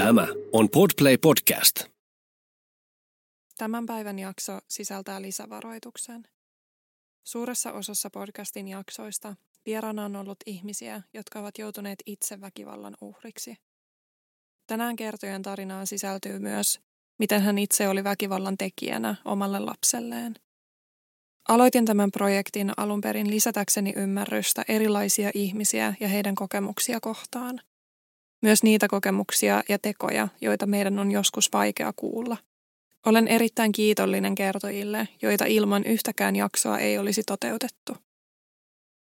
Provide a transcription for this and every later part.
Tämä on Podplay Podcast. Tämän päivän jakso sisältää lisävaroituksen. Suuressa osassa podcastin jaksoista vieraana on ollut ihmisiä, jotka ovat joutuneet itse väkivallan uhriksi. Tänään kertojen tarinaan sisältyy myös, miten hän itse oli väkivallan tekijänä omalle lapselleen. Aloitin tämän projektin alun perin lisätäkseni ymmärrystä erilaisia ihmisiä ja heidän kokemuksia kohtaan. Myös niitä kokemuksia ja tekoja, joita meidän on joskus vaikea kuulla. Olen erittäin kiitollinen kertojille, joita ilman yhtäkään jaksoa ei olisi toteutettu.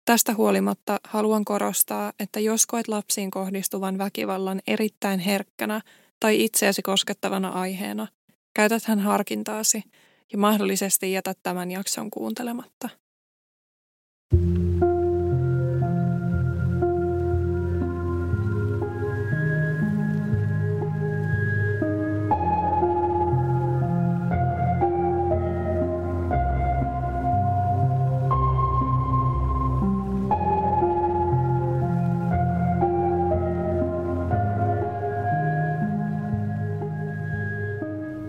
Tästä huolimatta haluan korostaa, että jos koet lapsiin kohdistuvan väkivallan erittäin herkkänä tai itseäsi koskettavana aiheena, käytät hän harkintaasi ja mahdollisesti jätät tämän jakson kuuntelematta.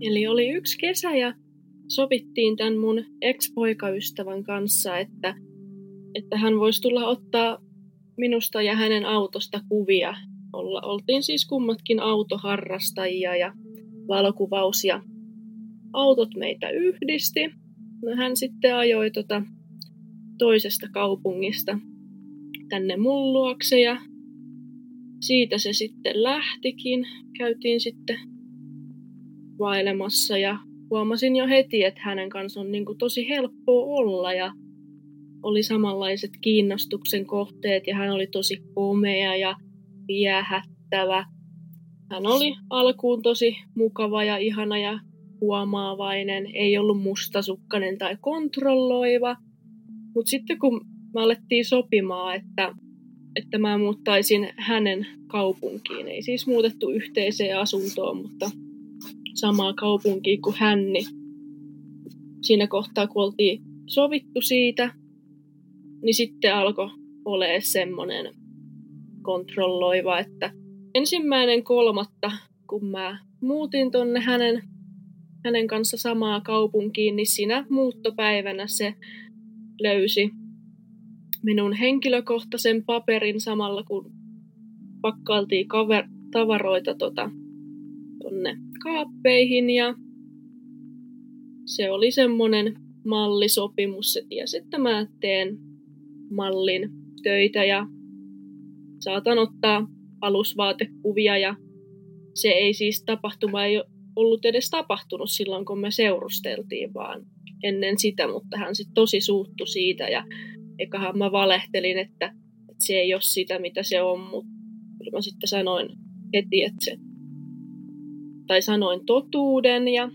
Eli oli yksi kesä ja sovittiin tämän mun ex-poikaystävän kanssa, että, että hän voisi tulla ottaa minusta ja hänen autosta kuvia. Olla, oltiin siis kummatkin autoharrastajia ja valokuvaus ja autot meitä yhdisti. No hän sitten ajoi tota toisesta kaupungista tänne mun luokse ja siitä se sitten lähtikin. Käytiin sitten vailemassa ja huomasin jo heti, että hänen kanssa on niin kuin tosi helppoa olla ja oli samanlaiset kiinnostuksen kohteet ja hän oli tosi komea ja viehättävä. Hän oli alkuun tosi mukava ja ihana ja huomaavainen, ei ollut mustasukkainen tai kontrolloiva. Mutta sitten kun me alettiin sopimaan, että, että mä muuttaisin hänen kaupunkiin, ei siis muutettu yhteiseen asuntoon, mutta samaa kaupunkia kuin hän, niin siinä kohtaa, kun oltiin sovittu siitä, niin sitten alkoi olemaan semmoinen kontrolloiva, että ensimmäinen kolmatta, kun mä muutin tonne hänen, hänen kanssa samaa kaupunkiin, niin siinä muuttopäivänä se löysi minun henkilökohtaisen paperin samalla, kun pakkailtiin kaver- tavaroita tota, tonne kaappeihin ja se oli semmoinen mallisopimus. Se tiesi, että mä teen mallin töitä ja saatan ottaa alusvaatekuvia ja se ei siis tapahtuma ei ollut edes tapahtunut silloin, kun me seurusteltiin, vaan ennen sitä, mutta hän sitten tosi suuttu siitä ja eiköhän mä valehtelin, että, että se ei ole sitä, mitä se on, mutta kyllä mä sitten sanoin heti, että se tai sanoin totuuden ja,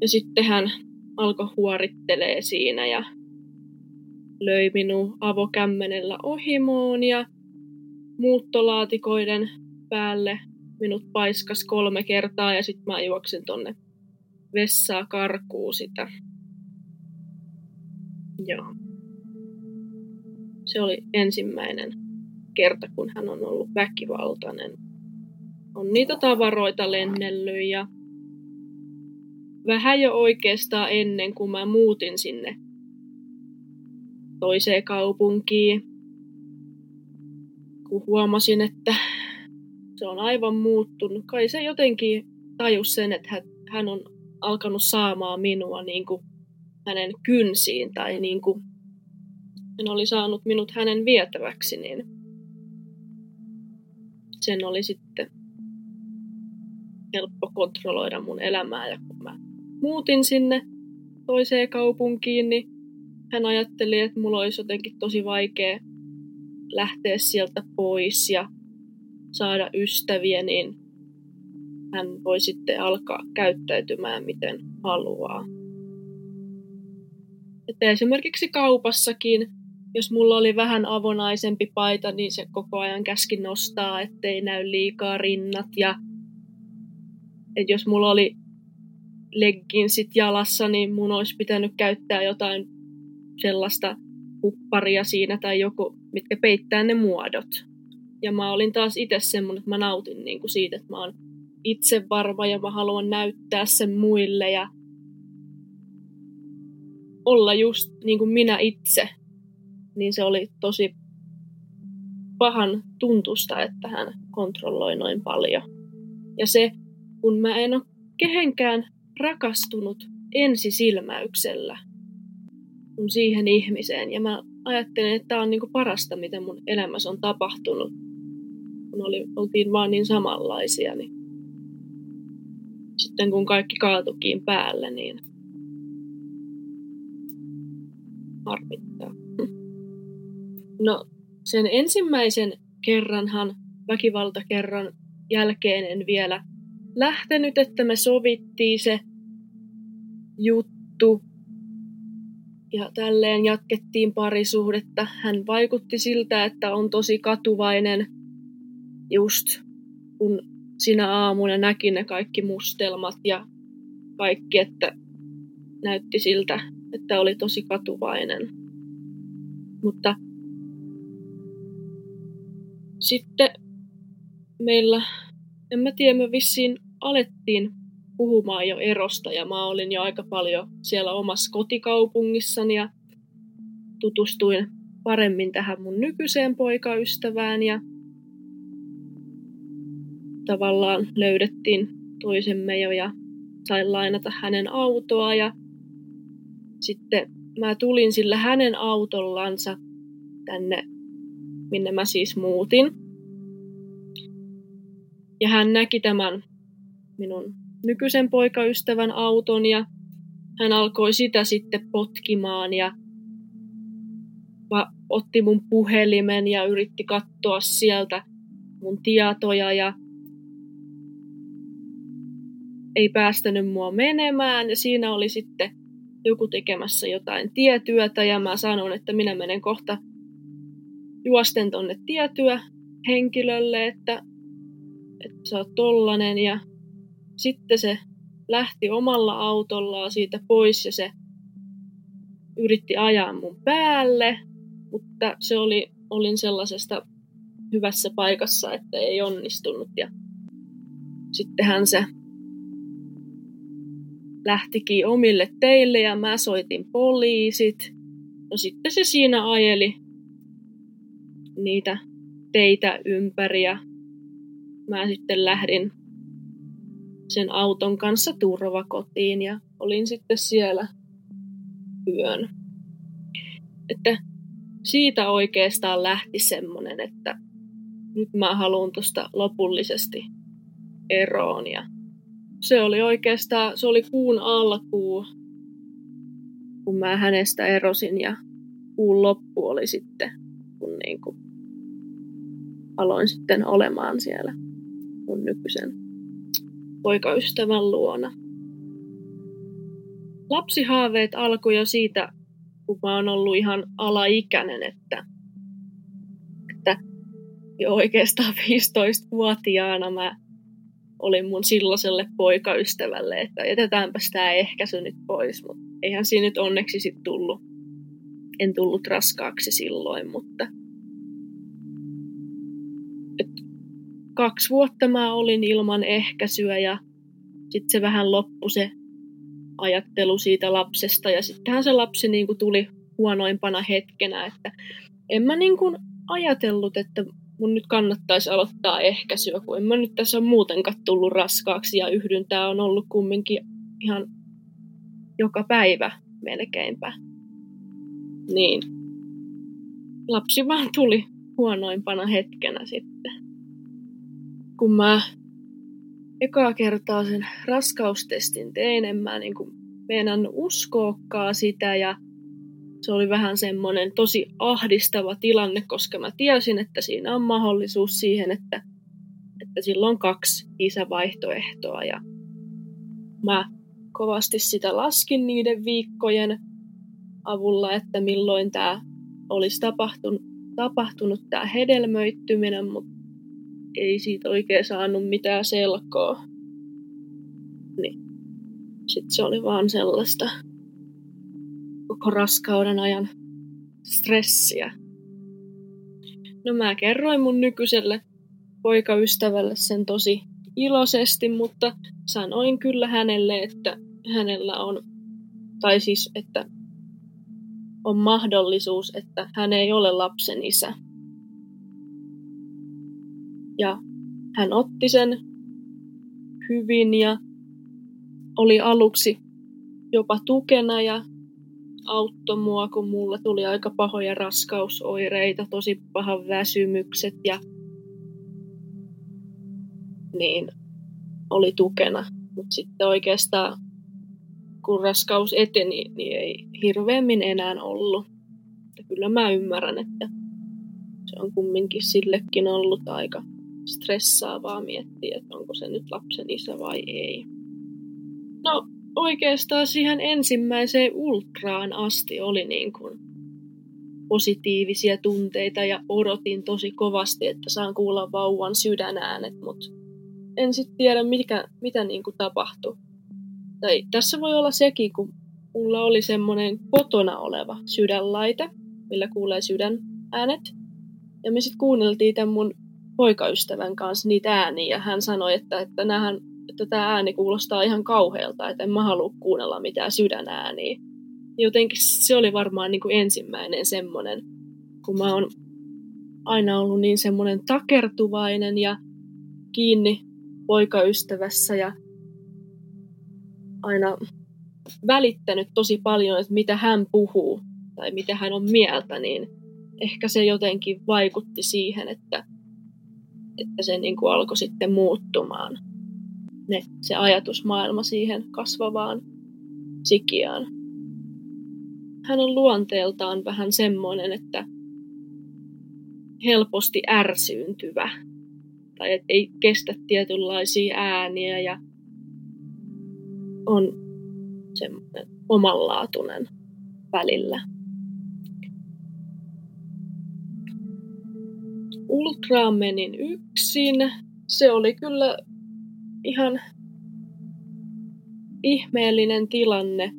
ja sitten hän alkoi huorittelee siinä ja löi minun avokämmenellä ohimoon ja muuttolaatikoiden päälle minut paiskas kolme kertaa ja sitten mä juoksin tonne vessaa karkuu sitä. Joo. Se oli ensimmäinen kerta, kun hän on ollut väkivaltainen on niitä tavaroita lennellyt ja vähän jo oikeastaan ennen kuin mä muutin sinne toiseen kaupunkiin, kun huomasin, että se on aivan muuttunut. Kai se jotenkin tajus sen, että hän on alkanut saamaan minua niin kuin hänen kynsiin tai niin kuin hän oli saanut minut hänen vietäväksi, niin sen oli sitten helppo kontrolloida mun elämää. Ja kun mä muutin sinne toiseen kaupunkiin, niin hän ajatteli, että mulla olisi jotenkin tosi vaikea lähteä sieltä pois ja saada ystäviä, niin hän voi sitten alkaa käyttäytymään miten haluaa. Että esimerkiksi kaupassakin, jos mulla oli vähän avonaisempi paita, niin se koko ajan käski nostaa, ettei näy liikaa rinnat. Ja että jos mulla oli legginsit jalassa, niin mun olisi pitänyt käyttää jotain sellaista hupparia siinä tai joku, mitkä peittää ne muodot. Ja mä olin taas itse semmonen, että mä nautin niin kuin siitä, että mä oon itse varma ja mä haluan näyttää sen muille ja olla just niin kuin minä itse. Niin se oli tosi pahan tuntusta, että hän kontrolloi noin paljon. Ja se, kun mä en ole kehenkään rakastunut ensisilmäyksellä kun siihen ihmiseen. Ja mä ajattelen, että tämä on niin kuin parasta, mitä mun elämässä on tapahtunut, kun oli, oltiin vaan niin samanlaisia. Niin sitten kun kaikki kaatukin päälle, niin harmittaa. No sen ensimmäisen kerranhan, väkivaltakerran jälkeen en vielä lähtenyt, että me sovittiin se juttu. Ja tälleen jatkettiin parisuhdetta. Hän vaikutti siltä, että on tosi katuvainen just kun sinä aamuna näki ne kaikki mustelmat ja kaikki, että näytti siltä, että oli tosi katuvainen. Mutta sitten meillä, en mä tiedä, me vissiin alettiin puhumaan jo erosta ja mä olin jo aika paljon siellä omassa kotikaupungissani ja tutustuin paremmin tähän mun nykyiseen poikaystävään ja tavallaan löydettiin toisemme jo ja sain lainata hänen autoa ja sitten mä tulin sillä hänen autollansa tänne, minne mä siis muutin. Ja hän näki tämän minun nykyisen poikaystävän auton ja hän alkoi sitä sitten potkimaan ja otti mun puhelimen ja yritti katsoa sieltä mun tietoja ja ei päästänyt mua menemään. Ja siinä oli sitten joku tekemässä jotain tietyötä ja mä sanon, että minä menen kohta juosten tonne tietyä henkilölle, että, että sä oot tollanen ja sitten se lähti omalla autollaan siitä pois ja se yritti ajaa mun päälle, mutta se oli, olin sellaisesta hyvässä paikassa, että ei onnistunut. Ja sittenhän se lähtikin omille teille ja mä soitin poliisit. No sitten se siinä ajeli niitä teitä ympäri ja mä sitten lähdin sen auton kanssa turvakotiin ja olin sitten siellä yön. Että siitä oikeastaan lähti semmonen, että nyt mä haluan tuosta lopullisesti eroon. Ja se oli oikeastaan, se oli kuun alkuu, kun mä hänestä erosin ja kuun loppu oli sitten, kun niin kuin aloin sitten olemaan siellä mun nykyisen poikaystävän luona. Lapsihaaveet alkoi jo siitä, kun mä oon ollut ihan alaikäinen, että, että jo oikeastaan 15-vuotiaana mä olin mun silloiselle poikaystävälle, että jätetäänpä tämä ehkäisy nyt pois, mutta eihän siinä nyt onneksi sit tullut. En tullut raskaaksi silloin, mutta kaksi vuotta mä olin ilman ehkäisyä ja sitten se vähän loppui se ajattelu siitä lapsesta ja sittenhän se lapsi niin kuin tuli huonoimpana hetkenä, että en mä niin kuin ajatellut, että mun nyt kannattaisi aloittaa ehkäisyä, kun en mä nyt tässä muutenkaan tullut raskaaksi ja yhdyntää on ollut kumminkin ihan joka päivä melkeinpä. Niin. Lapsi vaan tuli huonoimpana hetkenä sitten kun mä ekaa kertaa sen raskaustestin tein, en mä niin kuin meinannut sitä ja se oli vähän semmoinen tosi ahdistava tilanne, koska mä tiesin, että siinä on mahdollisuus siihen, että, että sillä on kaksi isävaihtoehtoa. Ja mä kovasti sitä laskin niiden viikkojen avulla, että milloin tämä olisi tapahtunut, tapahtunut tämä hedelmöittyminen, mutta ei siitä oikein saanut mitään selkoa. Niin. Sitten se oli vaan sellaista koko raskauden ajan stressiä. No mä kerroin mun nykyiselle poikaystävälle sen tosi iloisesti, mutta sanoin kyllä hänelle, että hänellä on, tai siis, että on mahdollisuus, että hän ei ole lapsen isä. Ja hän otti sen hyvin ja oli aluksi jopa tukena ja auttoi mua, kun mulla tuli aika pahoja raskausoireita, tosi pahan väsymykset ja niin oli tukena. Mutta sitten oikeastaan kun raskaus eteni, niin ei hirveämmin enää ollut. Ja kyllä mä ymmärrän, että se on kumminkin sillekin ollut aika stressaavaa miettiä, että onko se nyt lapsen isä vai ei. No oikeastaan siihen ensimmäiseen ultraan asti oli niin kuin positiivisia tunteita ja odotin tosi kovasti, että saan kuulla vauvan sydänäänet, mutta en sitten tiedä, mikä, mitä niin kuin tapahtui. Tai tässä voi olla sekin, kun mulla oli semmoinen kotona oleva sydänlaite, millä kuulee sydän äänet. Ja me sitten kuunneltiin tämän mun poikaystävän kanssa niitä ääniä, ja hän sanoi, että, että, nähän, että tämä ääni kuulostaa ihan kauhealta, että en mä halua kuunnella mitään sydänääniä. Jotenkin se oli varmaan niin kuin ensimmäinen semmoinen, kun mä oon aina ollut niin semmoinen takertuvainen ja kiinni poikaystävässä ja aina välittänyt tosi paljon, että mitä hän puhuu tai mitä hän on mieltä, niin ehkä se jotenkin vaikutti siihen, että, että se niin kuin alkoi sitten muuttumaan ne, se ajatusmaailma siihen kasvavaan sikiään. Hän on luonteeltaan vähän semmoinen, että helposti ärsyyntyvä tai et ei kestä tietynlaisia ääniä ja on semmoinen omanlaatuinen välillä. Ultraan menin yksin. Se oli kyllä ihan ihmeellinen tilanne.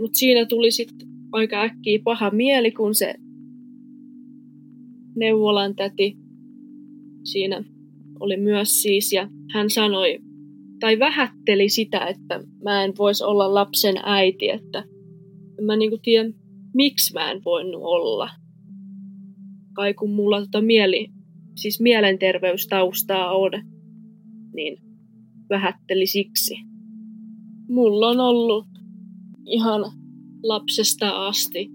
Mutta siinä tuli sitten aika äkkiä paha mieli, kun se neuvolan täti siinä oli myös siis, ja hän sanoi tai vähätteli sitä, että mä en voisi olla lapsen äiti, että en mä niinku tiedä, miksi mä en voinut olla. Kai kun mulla tota mieli, siis mielenterveystaustaa on, niin vähätteli siksi. Mulla on ollut ihan lapsesta asti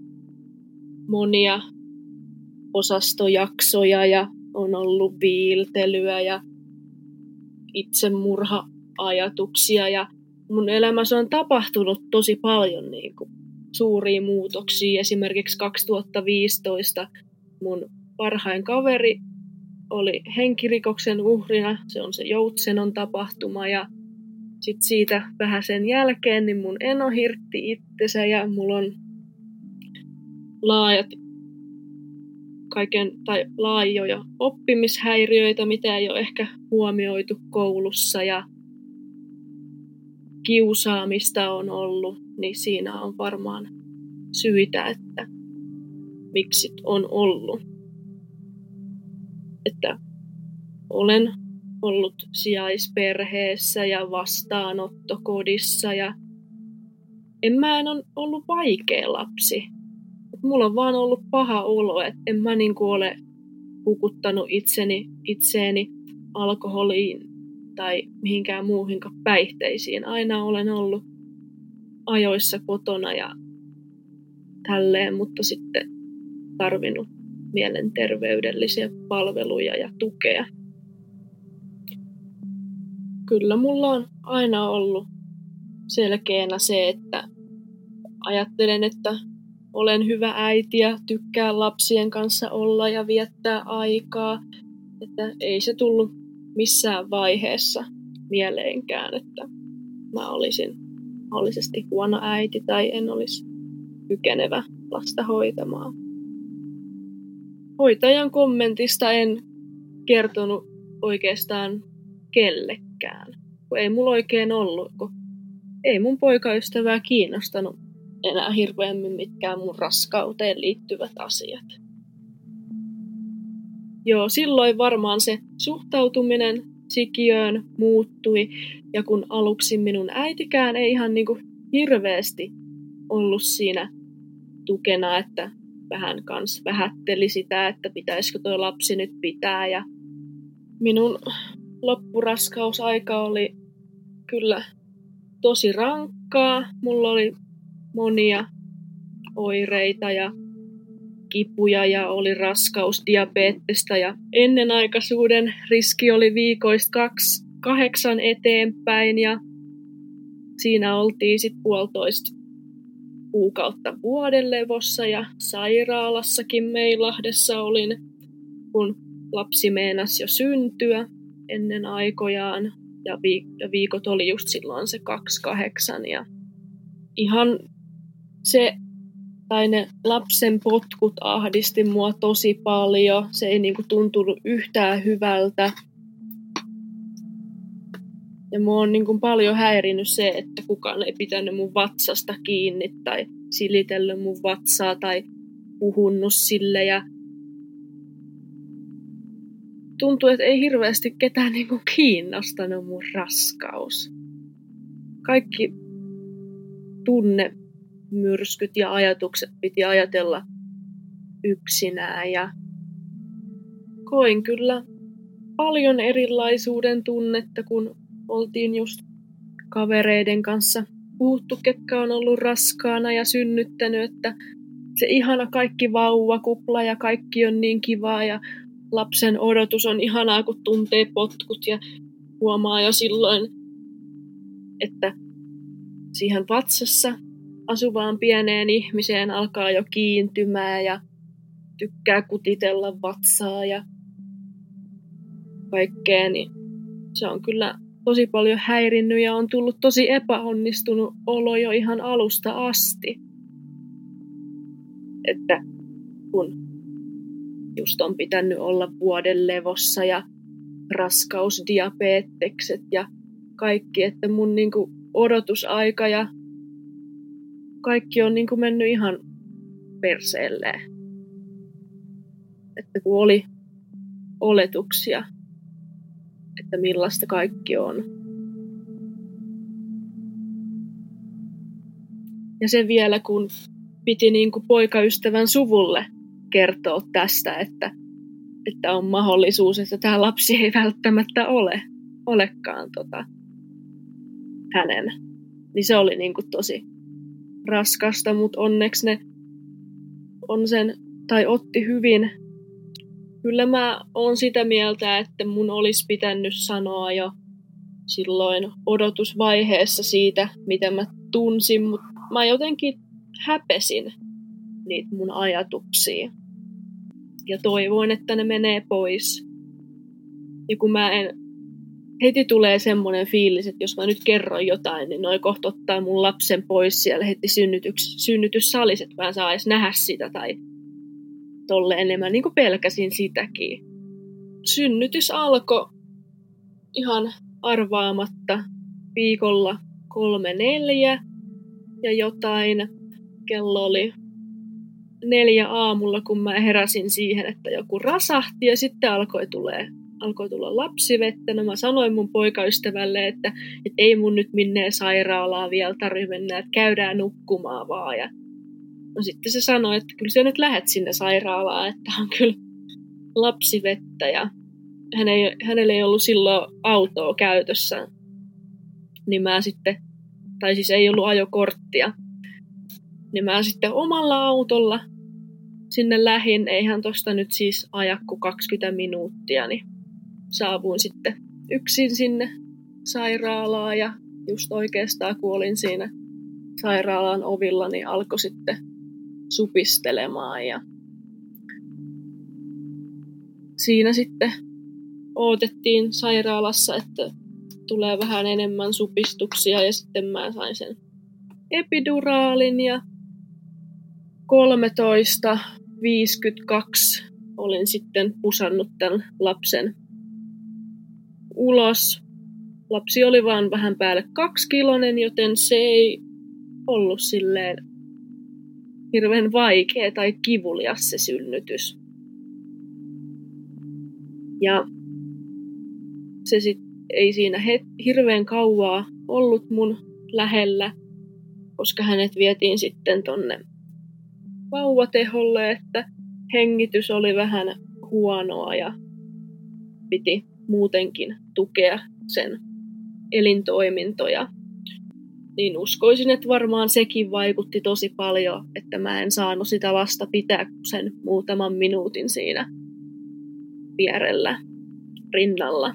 monia osastojaksoja ja on ollut viiltelyä ja itsemurha ajatuksia ja mun elämässä on tapahtunut tosi paljon niin kuin, suuria muutoksia. Esimerkiksi 2015 mun parhain kaveri oli henkirikoksen uhrina, se on se Joutsenon tapahtuma ja sitten siitä vähän sen jälkeen niin mun eno hirtti itsensä ja mulla on laajat kaiken, tai laajoja oppimishäiriöitä, mitä ei ole ehkä huomioitu koulussa ja kiusaamista on ollut, niin siinä on varmaan syitä, että miksi on ollut. Että olen ollut sijaisperheessä ja vastaanottokodissa ja en mä en ole ollut vaikea lapsi. Mulla on vaan ollut paha olo, että en mä niinku ole hukuttanut itseni, itseeni alkoholiin tai mihinkään muuhin päihteisiin. Aina olen ollut ajoissa kotona ja tälleen, mutta sitten tarvinnut mielenterveydellisiä palveluja ja tukea. Kyllä mulla on aina ollut selkeänä se, että ajattelen, että olen hyvä äiti ja tykkään lapsien kanssa olla ja viettää aikaa. Että ei se tullut missään vaiheessa mieleenkään, että mä olisin mahdollisesti huono äiti tai en olisi kykenevä lasta hoitamaan. Hoitajan kommentista en kertonut oikeastaan kellekään, kun ei mulla oikein ollut, kun ei mun poikaystävää kiinnostanut enää hirveämmin mitkään mun raskauteen liittyvät asiat. Joo, silloin varmaan se suhtautuminen sikiöön muuttui, ja kun aluksi minun äitikään ei ihan niin kuin hirveästi ollut siinä tukena, että vähän kans vähätteli sitä, että pitäisikö tuo lapsi nyt pitää. Ja minun loppuraskausaika oli kyllä tosi rankkaa. Mulla oli monia oireita ja kipuja ja oli raskausdiabeettista ja ennenaikaisuuden riski oli viikoista kaksi, kahdeksan eteenpäin ja siinä oltiin sitten puolitoista kuukautta vuoden levossa ja sairaalassakin Meilahdessa olin, kun lapsi meenasi jo syntyä ennen aikojaan ja, viikot oli just silloin se 28 ja ihan se tai ne lapsen potkut ahdisti mua tosi paljon. Se ei niinku tuntunut yhtään hyvältä. Ja mua on niinku paljon häirinyt se, että kukaan ei pitänyt mun vatsasta kiinni tai silitellyt mun vatsaa tai puhunnut sille. Ja tuntuu, että ei hirveästi ketään niinku kiinnostanut mun raskaus. Kaikki tunne myrskyt ja ajatukset piti ajatella yksinään ja koin kyllä paljon erilaisuuden tunnetta, kun oltiin just kavereiden kanssa puhuttu, ketkä on ollut raskaana ja synnyttänyt, että se ihana kaikki vauvakupla ja kaikki on niin kivaa ja lapsen odotus on ihanaa, kun tuntee potkut ja huomaa jo silloin, että siihen vatsassa asuvaan pieneen ihmiseen alkaa jo kiintymään ja tykkää kutitella vatsaa ja kaikkea, niin se on kyllä tosi paljon häirinnyt ja on tullut tosi epäonnistunut olo jo ihan alusta asti. Että kun just on pitänyt olla vuoden levossa ja raskausdiabetekset ja kaikki, että mun niinku odotusaika ja kaikki on niin kuin mennyt ihan perseelleen. Että kun oli oletuksia, että millaista kaikki on. Ja se vielä, kun piti niin kuin poikaystävän suvulle kertoa tästä, että, että on mahdollisuus, että tämä lapsi ei välttämättä ole, olekaan tota, hänen. Niin se oli niin kuin tosi raskasta, mutta onneksi ne on sen, tai otti hyvin. Kyllä mä oon sitä mieltä, että mun olisi pitänyt sanoa jo silloin odotusvaiheessa siitä, mitä mä tunsin, mutta mä jotenkin häpesin niitä mun ajatuksia. Ja toivoin, että ne menee pois. Ja kun mä en heti tulee semmoinen fiilis, että jos mä nyt kerron jotain, niin noin kohta ottaa mun lapsen pois siellä heti synnytys, synnytyssalissa, että mä en saa edes nähdä sitä tai tolleen. Ja mä niin kuin pelkäsin sitäkin. Synnytys alkoi ihan arvaamatta viikolla kolme neljä ja jotain. Kello oli neljä aamulla, kun mä heräsin siihen, että joku rasahti ja sitten alkoi tulee alkoi tulla lapsivettä. No mä sanoin mun poikaystävälle, että, että ei mun nyt minne sairaalaa vielä tarvitse mennä, että käydään nukkumaan vaan. Ja no sitten se sanoi, että kyllä sä nyt lähet sinne sairaalaan, että on kyllä lapsivettä ja hän ei, hänellä ei ollut silloin autoa käytössä. Niin mä sitten, tai siis ei ollut ajokorttia, niin mä sitten omalla autolla sinne lähin, eihän tosta nyt siis aja kuin 20 minuuttia, niin saavuin sitten yksin sinne sairaalaan. Ja just oikeastaan kun olin siinä sairaalan ovilla, niin alkoi sitten supistelemaan ja siinä sitten odotettiin sairaalassa, että tulee vähän enemmän supistuksia ja sitten mä sain sen epiduraalin ja 13.52 olin sitten pusannut tämän lapsen ulos. Lapsi oli vaan vähän päälle kaksikilonen, joten se ei ollut silleen hirveän vaikea tai kivulias se synnytys. Ja se sit ei siinä het- hirveän kauaa ollut mun lähellä, koska hänet vietiin sitten tonne vauvateholle, että hengitys oli vähän huonoa ja piti muutenkin tukea sen elintoimintoja. Niin uskoisin, että varmaan sekin vaikutti tosi paljon, että mä en saanut sitä lasta pitää sen muutaman minuutin siinä vierellä rinnalla.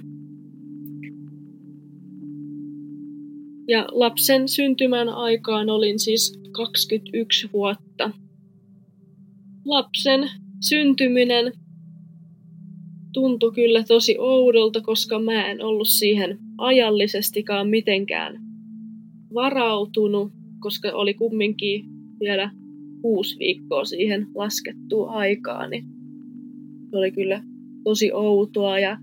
Ja lapsen syntymän aikaan olin siis 21 vuotta. Lapsen syntyminen tuntui kyllä tosi oudolta, koska mä en ollut siihen ajallisestikaan mitenkään varautunut, koska oli kumminkin vielä kuusi viikkoa siihen laskettua aikaa, niin se oli kyllä tosi outoa ja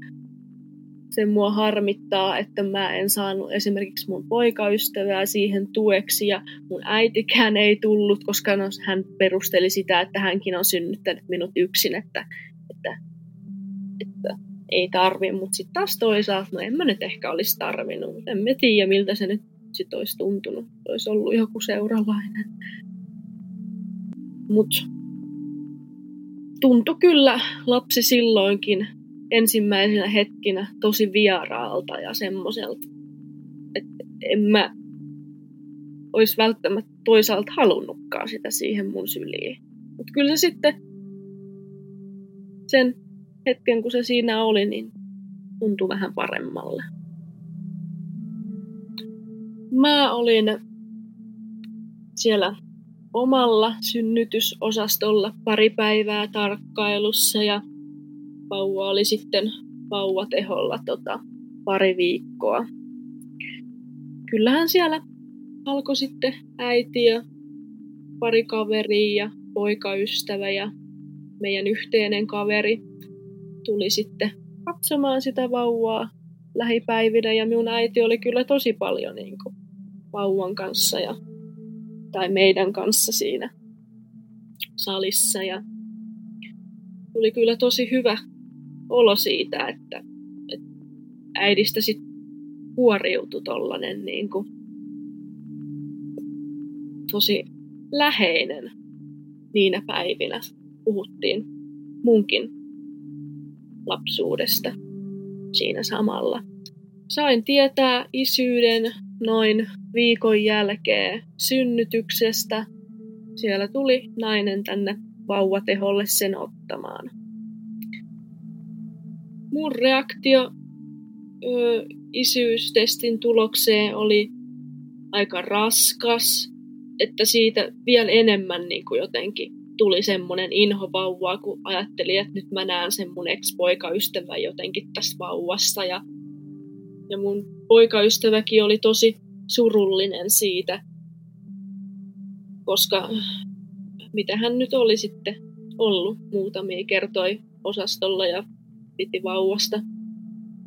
se mua harmittaa, että mä en saanut esimerkiksi mun poikaystävää siihen tueksi ja mun äitikään ei tullut, koska no, hän perusteli sitä, että hänkin on synnyttänyt minut yksin, että, että, että ei tarvi, mutta sitten taas toisaalta, no en mä nyt ehkä olisi tarvinnut, en mä tiedä miltä se nyt sit olisi tuntunut, olisi ollut joku seuraavainen. Mutta tuntui kyllä lapsi silloinkin ensimmäisenä hetkinä tosi vieraalta ja semmoiselta, että en mä olisi välttämättä toisaalta halunnutkaan sitä siihen mun syliin. Mutta kyllä se sitten sen hetken, kun se siinä oli, niin tuntui vähän paremmalle. Mä olin siellä omalla synnytysosastolla pari päivää tarkkailussa ja vauva oli sitten vauvateholla tota, pari viikkoa. Kyllähän siellä alkoi sitten äiti ja pari kaveria ja poikaystävä ja meidän yhteinen kaveri tuli sitten katsomaan sitä vauvaa lähipäivinä ja minun äiti oli kyllä tosi paljon niin kuin, vauvan kanssa ja, tai meidän kanssa siinä salissa ja tuli kyllä tosi hyvä olo siitä, että, että äidistä sitten kuoriutui tollanen niin kuin, tosi läheinen niinä päivinä. Puhuttiin munkin lapsuudesta siinä samalla. Sain tietää isyyden noin viikon jälkeen synnytyksestä. Siellä tuli nainen tänne vauvateholle sen ottamaan mun reaktio ö, isyystestin tulokseen oli aika raskas, että siitä vielä enemmän niin kuin jotenkin tuli semmoinen inho vauvaa, kun ajattelin, että nyt mä näen sen mun ex-poikaystävän jotenkin tässä vauvassa. Ja, ja mun poikaystäväkin oli tosi surullinen siitä, koska mitä hän nyt oli sitten ollut muutamia kertoi osastolla ja piti vauvasta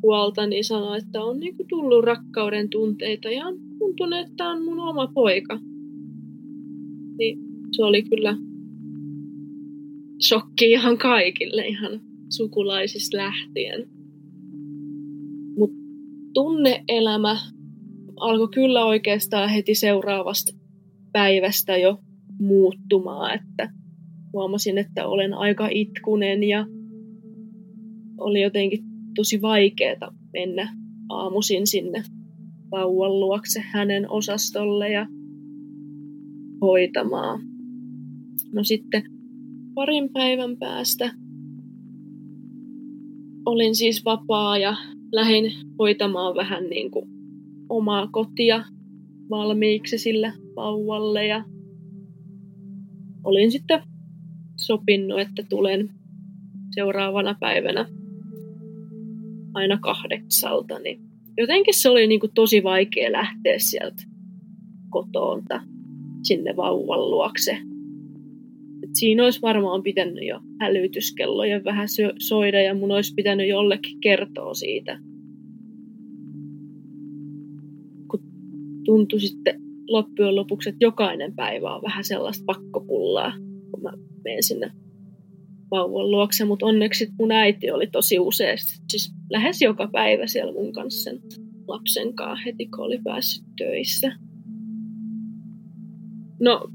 huolta, niin sanoi, että on niin kuin tullut rakkauden tunteita ja on tuntunut, että on mun oma poika. Niin se oli kyllä shokki ihan kaikille, ihan sukulaisista lähtien. Tunneelämä alkoi kyllä oikeastaan heti seuraavasta päivästä jo muuttumaan, että huomasin, että olen aika itkunen ja oli jotenkin tosi vaikeaa mennä aamuisin sinne vauvan luokse hänen osastolle ja hoitamaan. No sitten parin päivän päästä olin siis vapaa ja lähdin hoitamaan vähän niin kuin omaa kotia valmiiksi sille vauvalle ja olin sitten sopinut, että tulen seuraavana päivänä aina kahdeksalta, niin jotenkin se oli niin kuin tosi vaikea lähteä sieltä kotoonta sinne vauvan luokse. Et siinä olisi varmaan pitänyt jo hälytyskellojen vähän soida ja mun olisi pitänyt jollekin kertoa siitä. Kun tuntui sitten loppujen lopuksi, että jokainen päivä on vähän sellaista pakkopullaa, kun mä menen sinne vauvan luokse, mutta onneksi mun äiti oli tosi useasti, siis lähes joka päivä siellä mun kanssa sen lapsen kanssa heti, kun oli päässyt töissä. No,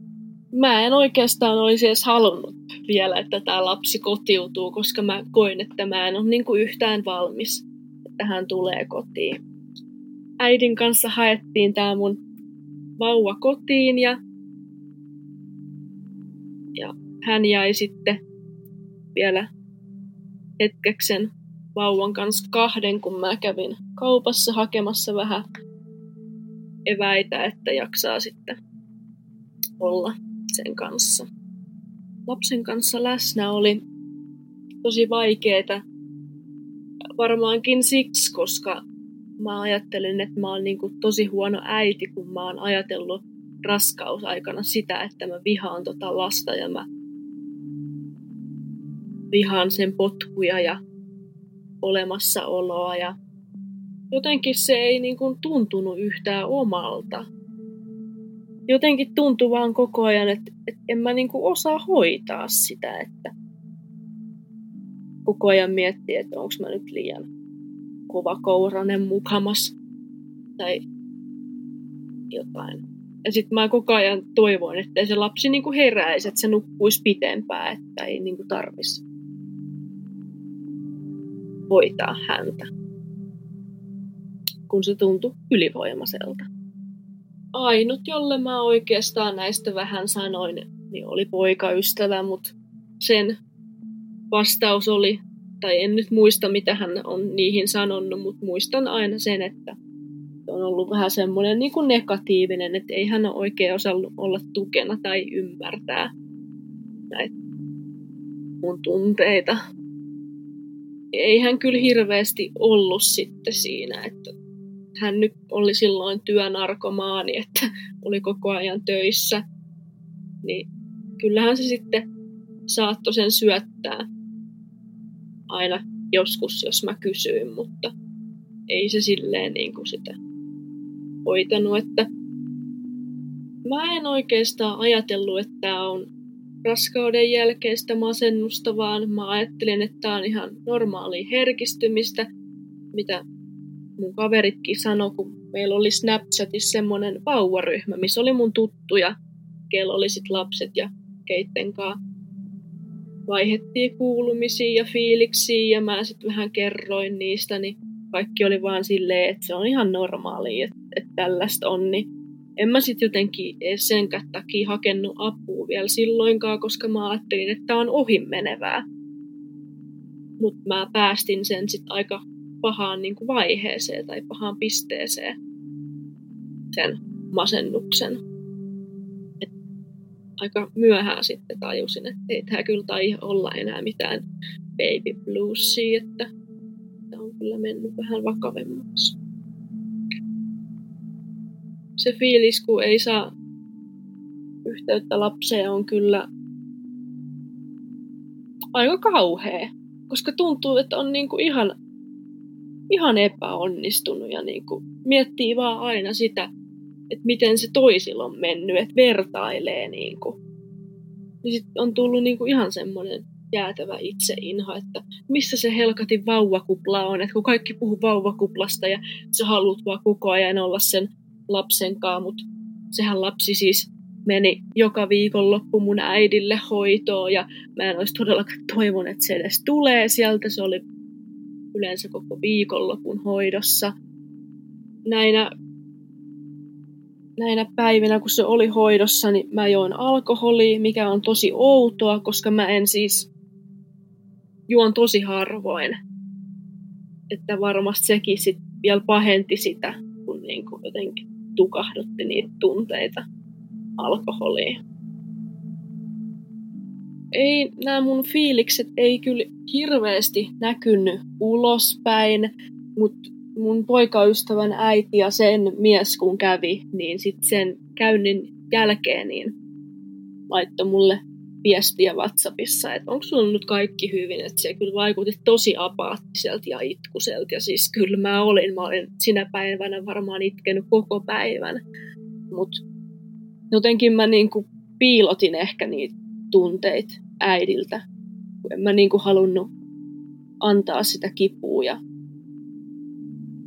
mä en oikeastaan olisi edes halunnut vielä, että tämä lapsi kotiutuu, koska mä koin, että mä en ole niin kuin yhtään valmis, että hän tulee kotiin. Äidin kanssa haettiin tämä mun vauva kotiin ja, ja hän jäi sitten vielä hetkeksen vauvan kanssa kahden, kun mä kävin kaupassa hakemassa vähän eväitä, että jaksaa sitten olla sen kanssa. Lapsen kanssa läsnä oli tosi vaikeeta, varmaankin siksi, koska mä ajattelin, että mä oon niin tosi huono äiti, kun mä oon ajatellut raskausaikana sitä, että mä vihaan tota lasta ja mä vihaan sen potkuja ja olemassaoloa ja jotenkin se ei niin kuin tuntunut yhtään omalta. Jotenkin tuntui vaan koko ajan, että, että en mä niin kuin osaa hoitaa sitä, että koko ajan miettii, että onko mä nyt liian kova kouranen mukamas tai jotain. Ja sitten mä koko ajan toivoin, että se lapsi niinku heräisi, että se nukkuisi pitempään, että ei niinku tarvitsisi hoitaa häntä, kun se tuntui ylivoimaiselta. Ainut, jolle mä oikeastaan näistä vähän sanoin, niin oli poikaystävä, mutta sen vastaus oli, tai en nyt muista mitä hän on niihin sanonut, mutta muistan aina sen, että on ollut vähän semmoinen niin kuin negatiivinen, että ei hän ole oikein osannut olla tukena tai ymmärtää näitä mun tunteita. Ei hän kyllä hirveästi ollut sitten siinä, että hän nyt oli silloin työnarkomaani, että oli koko ajan töissä, niin kyllähän se sitten saattoi sen syöttää aina joskus, jos mä kysyin, mutta ei se silleen niin kuin sitä hoitanut, että mä en oikeastaan ajatellut, että tämä on raskauden jälkeistä masennusta, vaan mä ajattelin, että tämä on ihan normaali herkistymistä, mitä mun kaveritkin sanoi, kun meillä oli Snapchatissa semmoinen vauvaryhmä, missä oli mun tuttuja, kello oli sit lapset ja keitten kanssa. Vaihettiin kuulumisia ja fiiliksiä ja mä sitten vähän kerroin niistä, niin kaikki oli vaan silleen, että se on ihan normaali, että, että tällaista on, niin en mä sitten jotenkin sen takia hakenut apua vielä silloinkaan, koska mä ajattelin, että tämä on ohimenevää. Mutta mä päästin sen sitten aika pahaan niin kuin vaiheeseen tai pahaan pisteeseen sen masennuksen. Et aika myöhään sitten tajusin, että ei tämä kyllä tai olla enää mitään baby bluesia, että tämä on kyllä mennyt vähän vakavemmaksi se fiilis, kun ei saa yhteyttä lapseen, on kyllä aika kauhea. Koska tuntuu, että on niinku ihan, ihan epäonnistunut ja niinku miettii vaan aina sitä, että miten se toisilla on mennyt, että vertailee. Niinku. Niin sit on tullut niinku ihan semmoinen jäätävä itseinha, että missä se helkatin vauvakupla on, että kun kaikki puhuu vauvakuplasta ja sä haluat vaan koko ajan olla sen lapsen kanssa, mutta sehän lapsi siis meni joka viikonloppu mun äidille hoitoon ja mä en olisi todellakaan toivonut, että se edes tulee sieltä. Se oli yleensä koko viikonlopun hoidossa. Näinä, näinä päivinä, kun se oli hoidossa, niin mä join alkoholia, mikä on tosi outoa, koska mä en siis juon tosi harvoin. Että varmasti sekin sit vielä pahenti sitä, kun niinku jotenkin tukahdutti niitä tunteita alkoholiin. Ei nämä mun fiilikset ei kyllä hirveästi näkynyt ulospäin, mutta mun poikaystävän äiti ja sen mies kun kävi, niin sitten sen käynnin jälkeen niin laittoi mulle viestiä WhatsAppissa, että onko sulla nyt kaikki hyvin, että se kyllä vaikutti tosi apaattiselta ja itkuselta. Ja siis kyllä mä olin, mä olin sinä päivänä varmaan itkenyt koko päivän. Mutta jotenkin mä niinku piilotin ehkä niitä tunteita äidiltä, en mä niinku halunnut antaa sitä kipua ja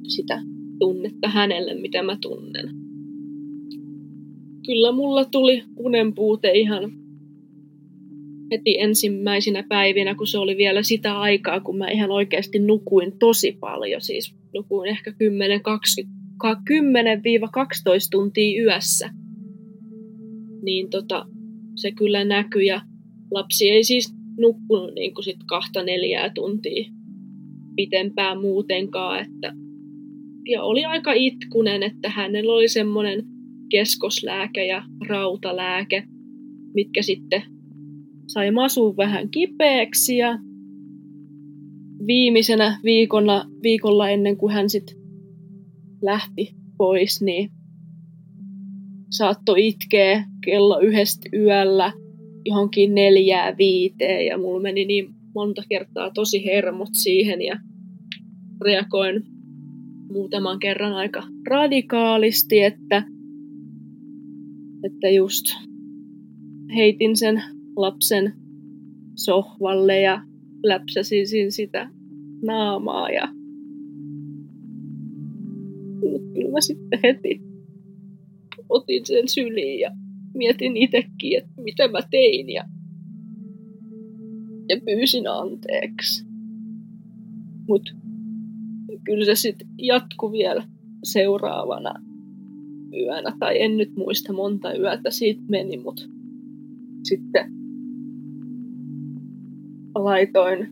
sitä tunnetta hänelle, mitä mä tunnen. Kyllä mulla tuli unenpuute ihan heti ensimmäisinä päivinä, kun se oli vielä sitä aikaa, kun mä ihan oikeasti nukuin tosi paljon. Siis nukuin ehkä 10-12 tuntia yössä. Niin tota, se kyllä näkyi ja lapsi ei siis nukkunut niin kuin sit kahta neljää tuntia pitempään muutenkaan. Että, ja oli aika itkunen, että hänellä oli semmoinen keskoslääke ja rautalääke, mitkä sitten sai masun vähän kipeäksi ja viimeisenä viikolla, viikolla ennen kuin hän sitten lähti pois, niin saattoi itkeä kello yhdestä yöllä johonkin neljää viiteen ja mulla meni niin monta kertaa tosi hermot siihen ja reagoin muutaman kerran aika radikaalisti, että, että just heitin sen lapsen sohvalle ja läpsäsin sitä naamaa ja kyllä mä sitten heti otin sen syliin ja mietin itsekin, että mitä mä tein ja, ja pyysin anteeksi. Mutta kyllä se sitten jatkui vielä seuraavana yönä, tai en nyt muista monta yötä siitä meni, mutta sitten laitoin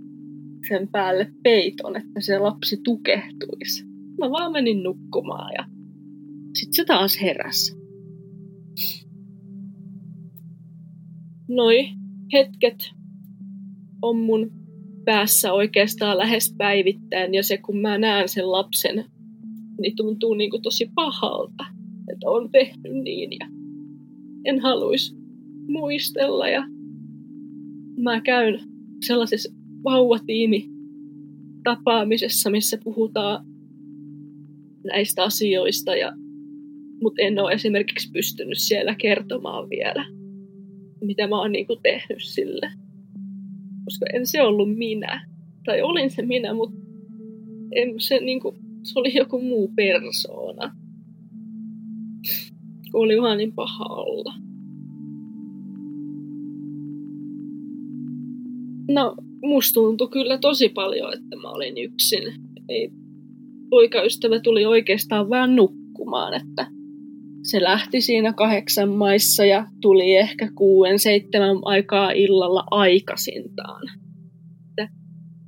sen päälle peiton, että se lapsi tukehtuisi. Mä vaan menin nukkumaan ja sitten se taas heräsi. Noi hetket on mun päässä oikeastaan lähes päivittäin ja se kun mä näen sen lapsen, niin tuntuu niin kuin tosi pahalta, että on tehnyt niin ja en haluaisi muistella ja mä käyn sellaisessa vauvatiimi tapaamisessa, missä puhutaan näistä asioista, ja, mutta en ole esimerkiksi pystynyt siellä kertomaan vielä, mitä mä oon niinku tehnyt sille. Koska en se ollut minä. Tai olin se minä, mutta en se, niinku, se oli joku muu persoona. Oli vaan niin paha olla. No, musta tuntui kyllä tosi paljon, että mä olin yksin. Ei, poikaystävä tuli oikeastaan vähän nukkumaan, että se lähti siinä kahdeksan maissa ja tuli ehkä kuuden, seitsemän aikaa illalla aikaisintaan.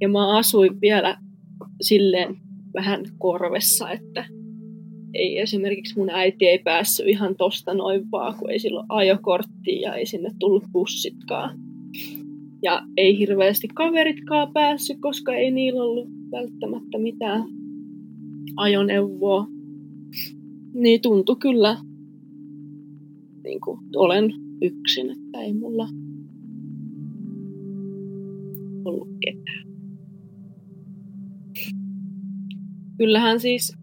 Ja mä asuin vielä silleen vähän korvessa, että ei esimerkiksi mun äiti ei päässyt ihan tosta noin vaan, kun ei silloin ajokorttia ja ei sinne tullut bussitkaan. Ja ei hirveästi kaveritkaan päässyt, koska ei niillä ollut välttämättä mitään ajoneuvoa. Niin tuntui kyllä, niin kuin olen yksin, että ei mulla ollut ketään. Kyllähän siis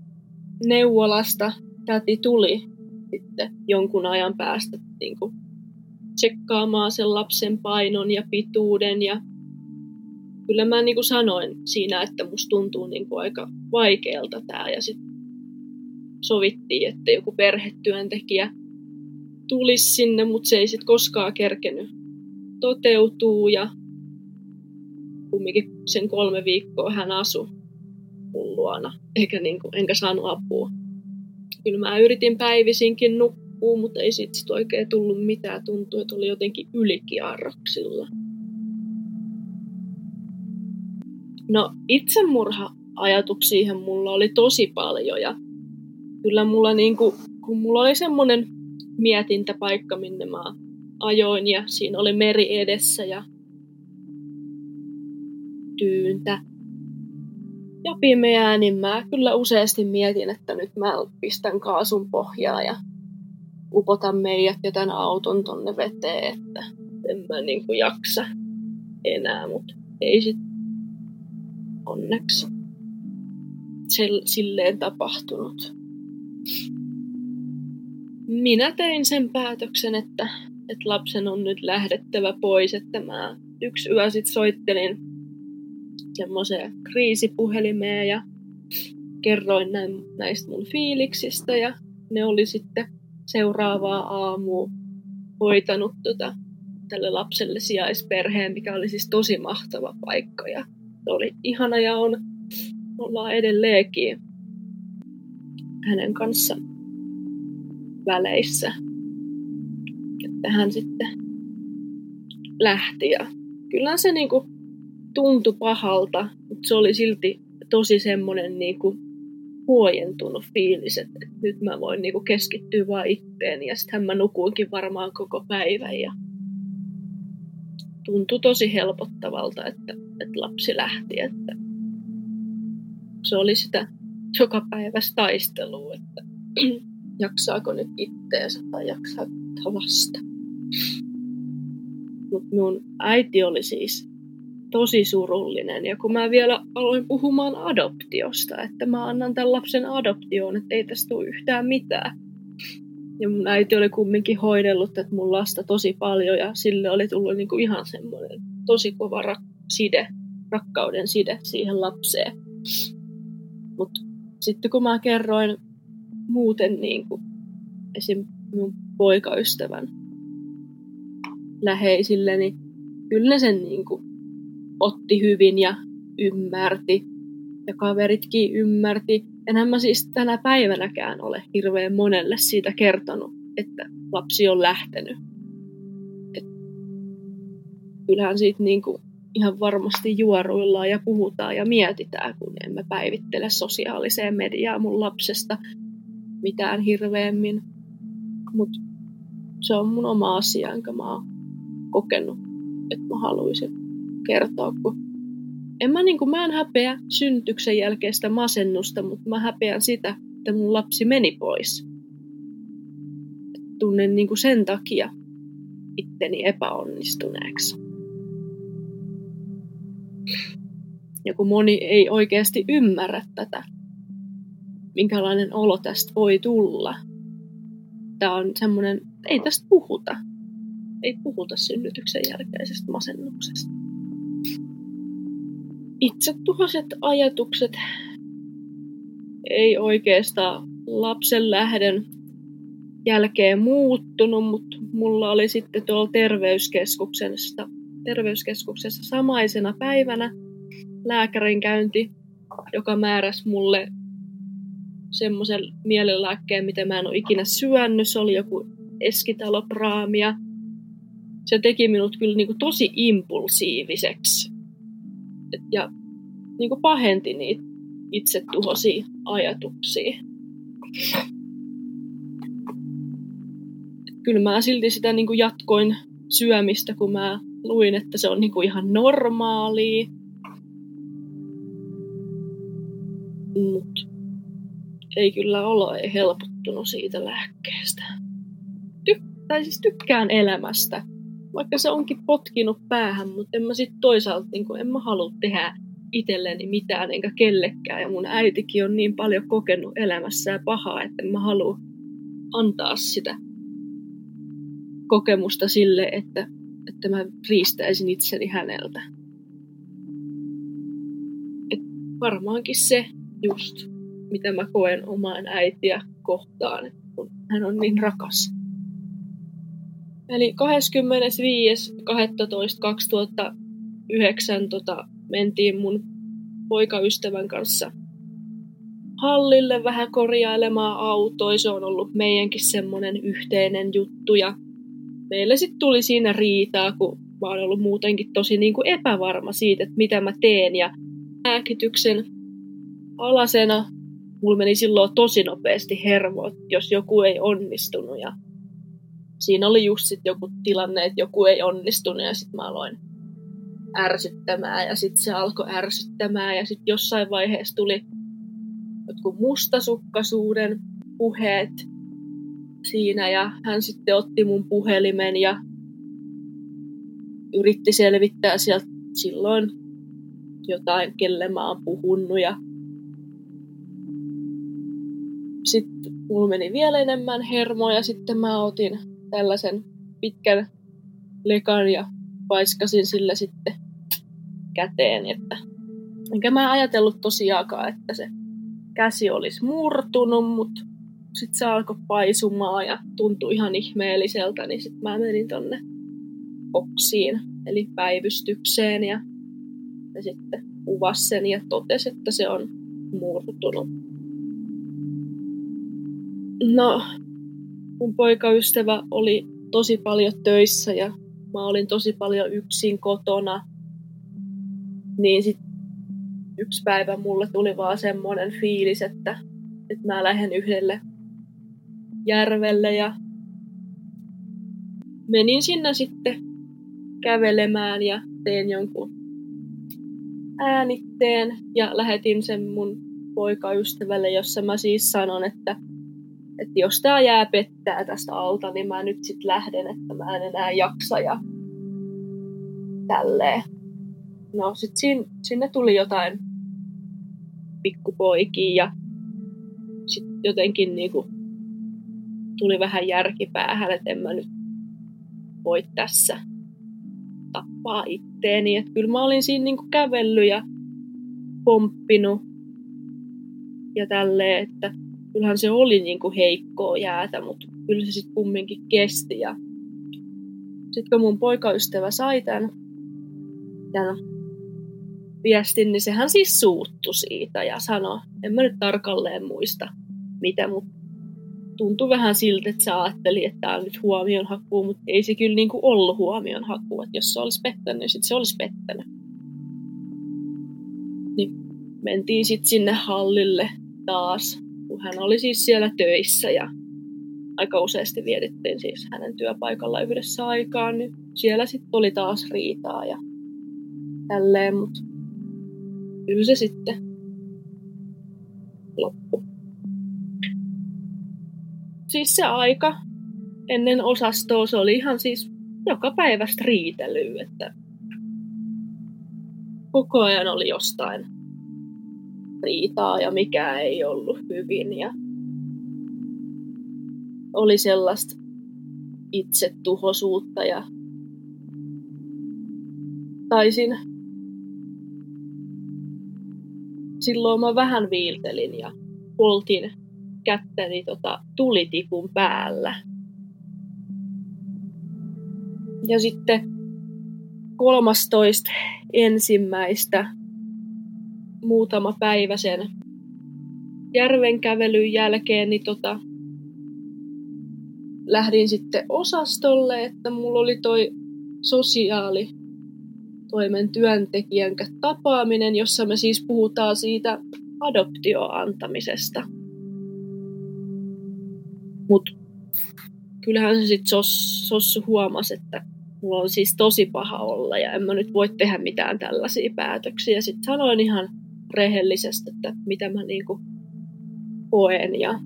neuvolasta täti tuli sitten jonkun ajan päästä niin kuin tsekkaamaan sen lapsen painon ja pituuden ja kyllä mä niin kuin sanoin siinä, että musta tuntuu niin kuin aika vaikealta tämä ja sitten sovittiin, että joku perhetyöntekijä tulisi sinne, mutta se ei sitten koskaan kerkenyt toteutuu ja kumminkin sen kolme viikkoa hän asui mun luona, eikä niin kuin, enkä saanut apua. Kyllä mä yritin päivisinkin nukkua mutta ei siitä sit oikein tullut mitään. Tuntui, että oli jotenkin ylikiarroksilla. No itsemurha-ajatuksia mulla oli tosi paljon ja kyllä mulla niinku, kun mulla oli semmoinen mietintäpaikka, minne mä ajoin ja siinä oli meri edessä ja tyyntä ja pimeää, niin mä kyllä useasti mietin, että nyt mä pistän kaasun pohjaa ja upotan meidät ja tämän auton tonne veteen, että en mä niin kuin jaksa enää, mutta ei sit onneksi silleen tapahtunut. Minä tein sen päätöksen, että, että lapsen on nyt lähdettävä pois, että mä yksi yö sit soittelin semmoiseen kriisipuhelimeen ja kerroin näistä mun fiiliksistä ja ne oli sitten seuraavaa aamua hoitanut tota, tälle lapselle sijaisperheen, mikä oli siis tosi mahtava paikka ja se oli ihana ja on, ollaan edelleenkin hänen kanssa väleissä. Että hän sitten lähti ja kyllä se niinku tuntui pahalta, mutta se oli silti tosi semmoinen niinku huojentunut fiilis, että nyt mä voin niinku keskittyä vaan itteeni ja sitten mä nukuinkin varmaan koko päivän ja tuntui tosi helpottavalta, että, että lapsi lähti, että se oli sitä joka päivästä taistelua, että jaksaako nyt itteensä tai jaksaako lasta. Mutta mun äiti oli siis tosi surullinen. Ja kun mä vielä aloin puhumaan adoptiosta, että mä annan tämän lapsen adoptioon, että ei tästä tule yhtään mitään. Ja mun äiti oli kumminkin hoidellut että mun lasta tosi paljon ja sille oli tullut niinku ihan semmoinen tosi kova rak- side, rakkauden side siihen lapseen. Mutta sitten kun mä kerroin muuten niin kuin esim. mun poikaystävän läheisille, niin kyllä sen niin kuin otti hyvin ja ymmärti. Ja kaveritkin ymmärti. Enhän mä siis tänä päivänäkään ole hirveän monelle siitä kertonut, että lapsi on lähtenyt. Et kyllähän siitä niin kuin ihan varmasti juoruillaan ja puhutaan ja mietitään, kun emme päivittele sosiaaliseen mediaan mun lapsesta mitään hirveämmin. Mutta se on mun oma asia, enkä mä oon kokenut, että mä haluaisin kertoa, kun en mä, niin kuin, mä en häpeä syntyksen jälkeistä masennusta, mutta mä häpeän sitä, että mun lapsi meni pois. Tunnen niin kuin sen takia itteni epäonnistuneeksi. Ja kun moni ei oikeasti ymmärrä tätä, minkälainen olo tästä voi tulla. Tämä on semmoinen, ei tästä puhuta. Ei puhuta synnytyksen jälkeisestä masennuksesta. Itsetuhoiset ajatukset ei oikeastaan lapsen lähden jälkeen muuttunut, mutta mulla oli sitten tuolla terveyskeskuksessa, terveyskeskuksessa samaisena päivänä lääkärin käynti, joka määräsi mulle semmoisen mielenlääkkeen, mitä mä en ole ikinä syönyt. Se oli joku eskitalopraamia. Se teki minut kyllä niin kuin tosi impulsiiviseksi. Et, ja niin kuin pahenti niitä itse tuhosi ajatuksia. Kyllä mä silti sitä niin kuin jatkoin syömistä, kun mä luin, että se on niin kuin ihan normaalia. Mutta ei kyllä olo ei helpottunut siitä lääkkeestä. Ty- tai siis tykkään elämästä, vaikka se onkin potkinut päähän, mutta en mä sitten toisaalta, niin en mä halua tehdä itselleni mitään enkä kellekään. Ja mun äitikin on niin paljon kokenut elämässään pahaa, että mä halua antaa sitä kokemusta sille, että, että mä riistäisin itseni häneltä. Et varmaankin se just mitä mä koen omaan äitiä kohtaan, kun hän on niin rakas. Eli 25.12.2009 tota, mentiin mun poikaystävän kanssa hallille vähän korjailemaan autoja. Se on ollut meidänkin semmoinen yhteinen juttu. Ja meille sitten tuli siinä riitaa, kun mä oon ollut muutenkin tosi niin kuin epävarma siitä, että mitä mä teen. Ja lääkityksen alasena mulla meni silloin tosi nopeasti hermot, jos joku ei onnistunut. Ja siinä oli just sit joku tilanne, että joku ei onnistunut ja sitten mä aloin ärsyttämään ja sitten se alkoi ärsyttämään ja sitten jossain vaiheessa tuli jotkut mustasukkaisuuden puheet siinä ja hän sitten otti mun puhelimen ja yritti selvittää sieltä silloin jotain, kelle mä oon puhunut ja sitten mulla meni vielä enemmän hermoja ja sitten mä otin tällaisen pitkän lekan ja paiskasin sille sitten käteen, että enkä mä ajatellut tosiaankaan, että se käsi olisi murtunut, mutta sitten se alkoi paisumaan ja tuntui ihan ihmeelliseltä, niin sitten mä menin tonne oksiin, eli päivystykseen ja, ja sitten kuvasi sen ja totesi, että se on murtunut. No, mun poikaystävä oli tosi paljon töissä ja mä olin tosi paljon yksin kotona. Niin sit yksi päivä mulle tuli vaan semmoinen fiilis, että, että mä lähden yhdelle järvelle ja menin sinne sitten kävelemään ja tein jonkun äänitteen ja lähetin sen mun poikaystävälle, jossa mä siis sanon, että, että jos tää jää pettää tästä alta, niin mä nyt sit lähden, että mä en enää jaksa ja tälleen. No sit sin, sinne tuli jotain pikkupoikia ja sit jotenkin niinku tuli vähän järkipäähän, että en mä nyt voi tässä tappaa itteeni. Että kyllä mä olin siinä niinku kävellyt ja pomppinut ja tälleen, että kyllähän se oli niinku heikkoa jäätä, mutta kyllä se sitten kumminkin kesti. Ja sitten kun mun poikaystävä sai tämän, tämän viestin, niin sehän siis suuttu siitä ja sanoi, en mä nyt tarkalleen muista mitä, mutta tuntui vähän siltä, että se ajatteli, että tämä on nyt huomionhaku, mutta ei se kyllä niin kuin ollut huomionhaku, että jos se olisi pettänyt, niin sitten se olisi pettänyt. Niin mentiin sitten sinne hallille taas, kun hän oli siis siellä töissä ja aika useasti vietettiin siis hänen työpaikalla yhdessä aikaan, niin siellä sitten oli taas riitaa ja tälleen, mutta kyllä se sitten loppu siis se aika ennen osastoa, se oli ihan siis joka päivästä riitelyä, että koko ajan oli jostain riitaa ja mikä ei ollut hyvin ja oli sellaista itsetuhoisuutta ja taisin silloin mä vähän viiltelin ja poltin kättäni tota, tulitikun päällä. Ja sitten 13 ensimmäistä muutama päivä sen järven kävelyn jälkeen, niin tota, lähdin sitten osastolle, että mulla oli toi sosiaali toimen työntekijän tapaaminen, jossa me siis puhutaan siitä adoptioantamisesta. Mutta kyllähän se sitten sos, Sossu huomasi, että mulla on siis tosi paha olla ja en mä nyt voi tehdä mitään tällaisia päätöksiä. Sitten sanoin ihan rehellisesti, että mitä mä niinku koen ja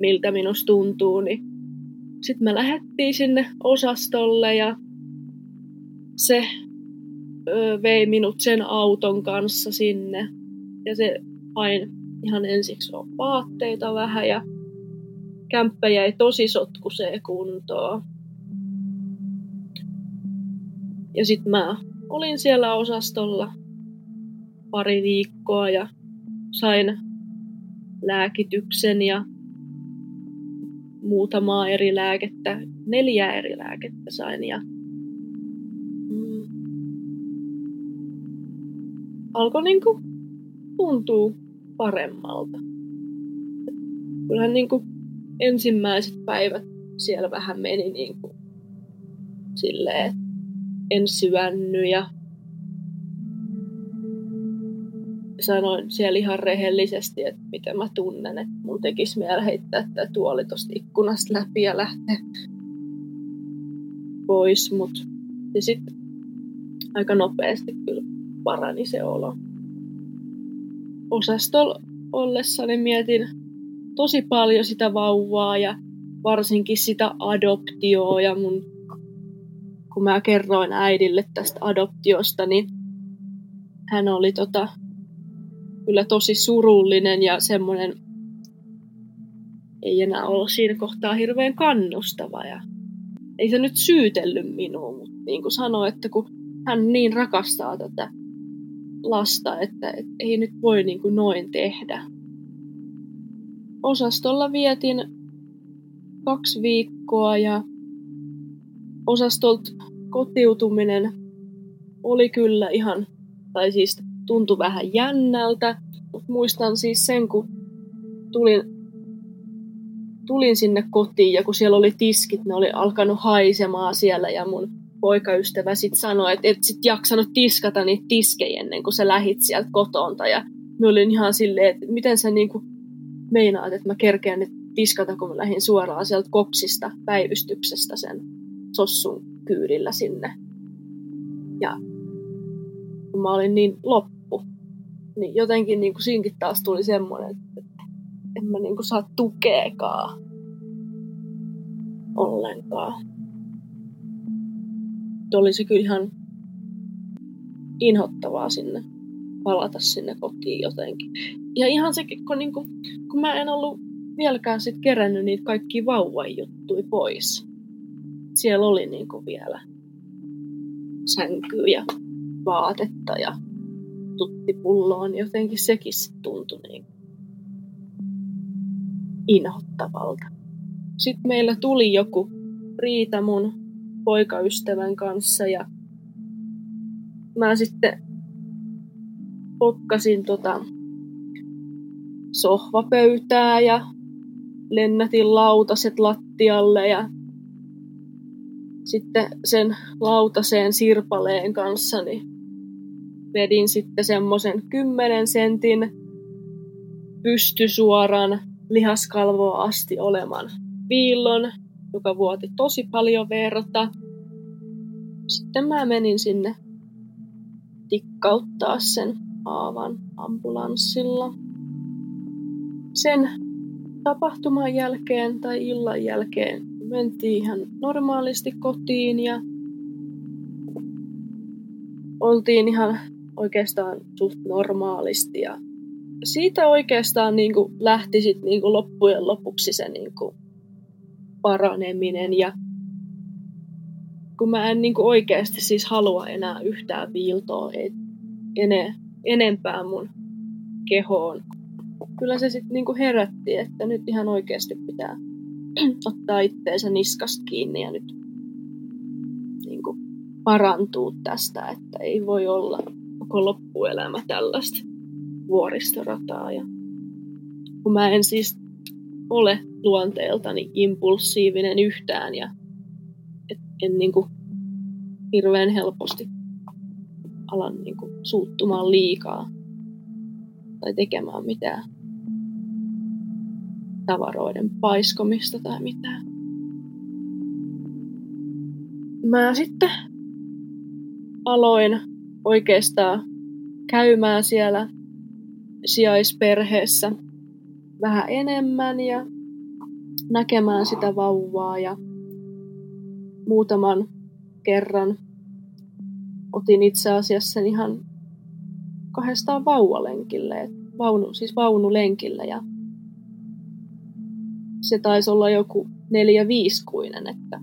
miltä minusta tuntuu, niin sitten me lähdettiin sinne osastolle ja se ö, vei minut sen auton kanssa sinne. Ja se aina ihan ensiksi on vaatteita vähän ja kämppä jäi tosi sotkuseen kuntoon. Ja sitten mä olin siellä osastolla pari viikkoa ja sain lääkityksen ja muutamaa eri lääkettä, neljä eri lääkettä sain ja mm, alkoi niinku tuntuu paremmalta. Kyllähän niin kuin ensimmäiset päivät siellä vähän meni niin kuin silleen, että en syönny ja sanoin siellä ihan rehellisesti, että miten mä tunnen, että mun tekisi mieli heittää tämä tuoli tosta ikkunasta läpi ja lähteä pois, mut ja sitten aika nopeasti kyllä parani se olo. Osastolla ollessani mietin tosi paljon sitä vauvaa ja varsinkin sitä adoptioa. Ja mun, kun mä kerroin äidille tästä adoptiosta, niin hän oli tota, kyllä tosi surullinen ja semmoinen ei enää ollut siinä kohtaa hirveän kannustava. Ja ei se nyt syytellyt minua, mutta niin kuin sanoi, että kun hän niin rakastaa tätä lasta, että, että ei nyt voi niin kuin noin tehdä. Osastolla vietin kaksi viikkoa ja osastolta kotiutuminen oli kyllä ihan, tai siis tuntui vähän jännältä, mutta muistan siis sen, kun tulin, tulin sinne kotiin ja kun siellä oli tiskit, ne oli alkanut haisemaan siellä ja mun poikaystävä sitten sanoi, että et sit jaksanut tiskata niitä tiskejä ennen kuin sä lähit sieltä kotonta ja mä olin ihan silleen, että miten sä niinku meinaat, että mä kerkeän nyt tiskata, kun mä lähdin suoraan sieltä kopsista päivystyksestä sen sossun kyydillä sinne. Ja kun mä olin niin loppu, niin jotenkin niin siinkin taas tuli semmoinen, että en mä niin saa tukeekaan ollenkaan. Oli se kyllä ihan inhottavaa sinne palata sinne kotiin jotenkin. Ja ihan se, kun, niin kuin, kun mä en ollut vieläkään sit kerännyt niitä kaikki vauvan juttui pois. Siellä oli niin kuin vielä sänkyä ja vaatetta ja tuttipulloon. Jotenkin sekin tuntui niin inhottavalta. Sitten meillä tuli joku riita mun poikaystävän kanssa ja mä sitten pokkasin tota sohvapöytää ja lennätin lautaset lattialle ja sitten sen lautaseen sirpaleen kanssa niin vedin sitten semmoisen 10 sentin pystysuoran lihaskalvoa asti oleman viillon, joka vuoti tosi paljon verta. Sitten mä menin sinne tikkauttaa sen aavan ambulanssilla. Sen tapahtuman jälkeen tai illan jälkeen mentiin ihan normaalisti kotiin ja oltiin ihan oikeastaan suht normaalisti ja siitä oikeastaan niin kuin lähti sit niin kuin loppujen lopuksi se niin kuin paraneminen ja kun mä en niin kuin oikeasti siis halua enää yhtään viiltoa ei ene, enempää mun kehoon. Kyllä se sitten niin herätti, että nyt ihan oikeasti pitää ottaa itteensä niskasta kiinni ja nyt niin kuin parantuu tästä, että ei voi olla koko loppuelämä tällaista vuoristorataa. Ja kun mä en siis ole luonteeltani impulsiivinen yhtään ja et en niin kuin hirveän helposti alan niin kuin suuttumaan liikaa tai tekemään mitään tavaroiden paiskomista tai mitään. Mä sitten aloin oikeastaan käymään siellä sijaisperheessä vähän enemmän ja näkemään sitä vauvaa ja muutaman kerran otin itse asiassa ihan kahdestaan vauvalenkille, vaunu, siis vaunulenkillä ja se taisi olla joku neljä viiskuinen, että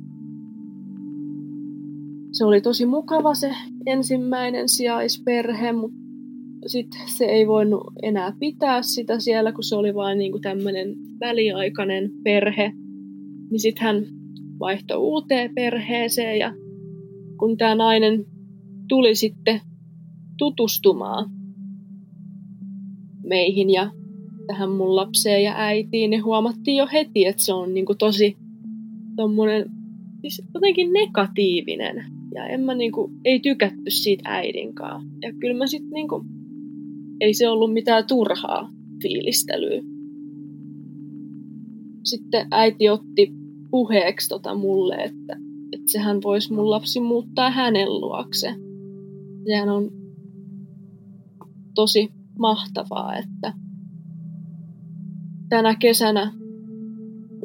se oli tosi mukava se ensimmäinen sijaisperhe, mutta sitten se ei voinut enää pitää sitä siellä, kun se oli vain niinku tämmöinen väliaikainen perhe. Niin sitten hän vaihtoi uuteen perheeseen ja kun tämä nainen tuli sitten tutustumaan meihin ja tähän mun lapseen ja äitiin, niin huomattiin jo heti, että se on niinku tosi tommonen, siis jotenkin negatiivinen. Ja en mä niinku, ei tykätty siitä äidinkaan. Ja kyllä mä sit niinku, ei se ollut mitään turhaa fiilistelyä. Sitten äiti otti puheeksi tota mulle, että, että sehän voisi mun lapsi muuttaa hänen luokse. sehän on tosi mahtavaa, että tänä kesänä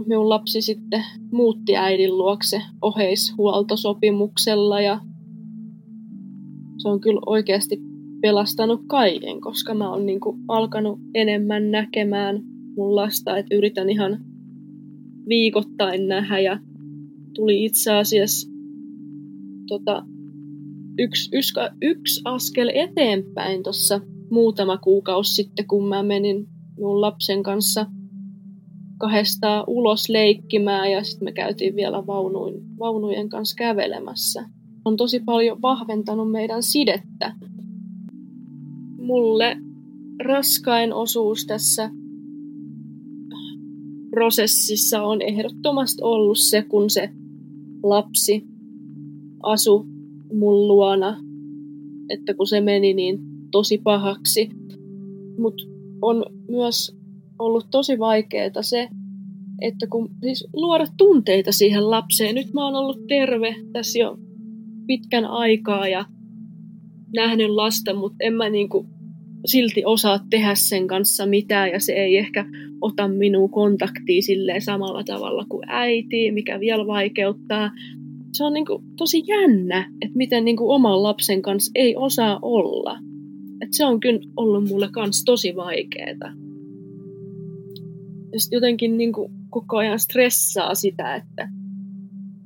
minun lapsi sitten muutti äidin luokse oheishuoltosopimuksella ja se on kyllä oikeasti pelastanut kaiken, koska mä oon niinku alkanut enemmän näkemään mun lasta, että yritän ihan viikoittain nähdä ja tuli itse asiassa tota, yksi, yksi, yksi askel eteenpäin tuossa muutama kuukausi sitten, kun mä menin mun lapsen kanssa kahdestaan ulos leikkimään ja sitten me käytiin vielä vaunuin, vaunujen kanssa kävelemässä. On tosi paljon vahventanut meidän sidettä. Mulle raskain osuus tässä prosessissa on ehdottomasti ollut se, kun se lapsi asu mun luona, että kun se meni niin tosi pahaksi. Mutta on myös ollut tosi vaikeaa se, että kun siis luoda tunteita siihen lapseen. Nyt mä oon ollut terve tässä jo pitkän aikaa ja nähnyt lasta, mutta en mä niinku silti osaa tehdä sen kanssa mitään ja se ei ehkä ota minua kontaktiin silleen samalla tavalla kuin äiti, mikä vielä vaikeuttaa. Se on niinku tosi jännä, että miten niinku oman lapsen kanssa ei osaa olla. Et se on kyllä ollut mulle kans tosi vaikeeta. Ja jotenkin niinku koko ajan stressaa sitä, että,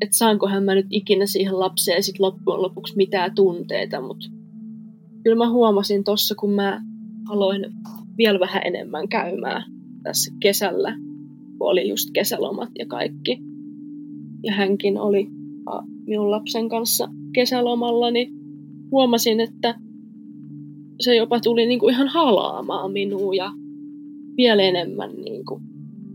että saankohan mä nyt ikinä siihen lapseen sit loppujen lopuksi mitään tunteita, mutta kyllä mä huomasin tossa, kun mä aloin vielä vähän enemmän käymään tässä kesällä, kun oli just kesälomat ja kaikki. Ja hänkin oli minun lapsen kanssa kesälomalla, niin huomasin, että se jopa tuli niin kuin ihan halaamaan minua ja vielä enemmän niin kuin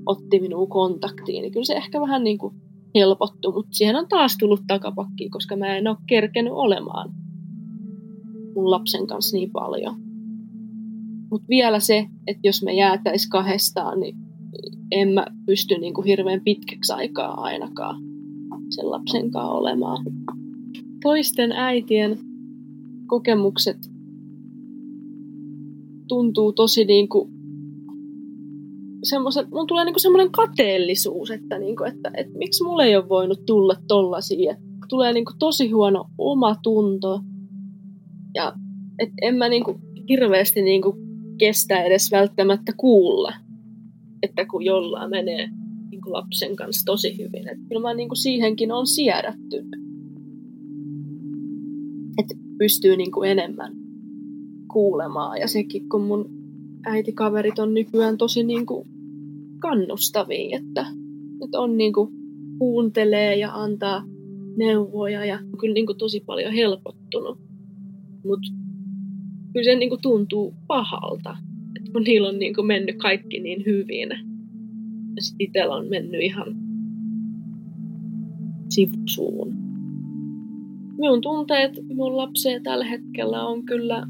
otti minuun kontaktiin. Niin kyllä se ehkä vähän niin kuin helpottui, mutta siihen on taas tullut takapakki, koska mä en ole kerkenyt olemaan mun lapsen kanssa niin paljon. Mutta vielä se, että jos me jäätäis kahdestaan, niin en mä pysty niin kuin hirveän pitkäksi aikaa ainakaan sen lapsen kanssa olemaan. Toisten äitien kokemukset tuntuu tosi niin kuin mun tulee niinku semmoinen kateellisuus, että, niinku, että, että miksi mulle ei ole voinut tulla tollasia. Tulee niinku tosi huono oma tunto. Ja et en mä niinku hirveästi niinku kestä edes välttämättä kuulla, että kun jollain menee niinku lapsen kanssa tosi hyvin. Et kyllä mä niinku siihenkin on siedättynyt. Että pystyy niinku enemmän kuulemaan. Ja sekin, kun mun äitikaverit on nykyään tosi niin kuin kannustavia, että, että on niin kuin kuuntelee ja antaa neuvoja ja on kyllä niin kuin tosi paljon helpottunut. Mutta kyllä se niin kuin tuntuu pahalta, että kun niillä on niin kuin mennyt kaikki niin hyvin. Ja sitten on mennyt ihan sivusuun. Minun tunteet mun lapseen tällä hetkellä on kyllä,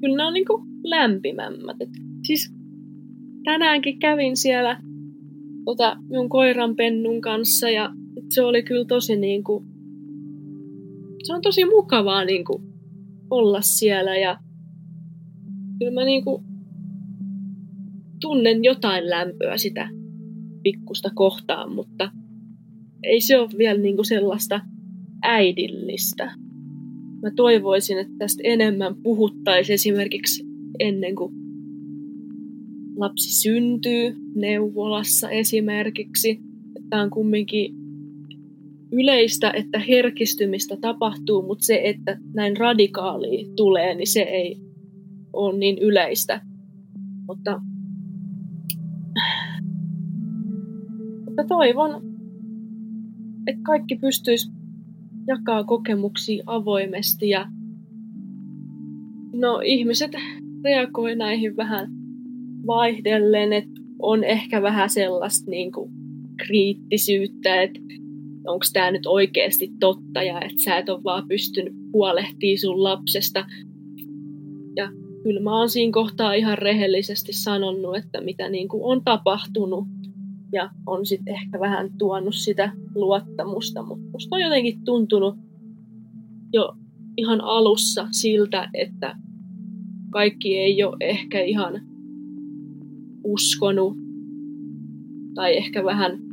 kyllä ne on niin kuin lämpimämmät. Et siis tänäänkin kävin siellä tota, minun koiran pennun kanssa ja se oli kyllä tosi niin kuin, se on tosi mukavaa niin kuin, olla siellä ja kyllä mä niin kuin, tunnen jotain lämpöä sitä pikkusta kohtaan, mutta ei se ole vielä niin kuin sellaista äidillistä. Mä toivoisin, että tästä enemmän puhuttaisiin esimerkiksi ennen kuin lapsi syntyy neuvolassa esimerkiksi. Tämä on kumminkin yleistä, että herkistymistä tapahtuu, mutta se, että näin radikaali tulee, niin se ei ole niin yleistä. Mutta, mutta toivon, että kaikki pystyisi jakaa kokemuksia avoimesti ja no ihmiset reagoi näihin vähän vaihdellen, että on ehkä vähän sellaista niin kuin kriittisyyttä, että onko tämä nyt oikeasti totta ja että sä et ole vaan pystynyt huolehtimaan sun lapsesta. Ja kyllä mä oon siinä kohtaa ihan rehellisesti sanonut, että mitä niin kuin on tapahtunut ja on sitten ehkä vähän tuonut sitä luottamusta, mutta musta on jotenkin tuntunut jo ihan alussa siltä, että kaikki ei ole ehkä ihan uskonut tai ehkä vähän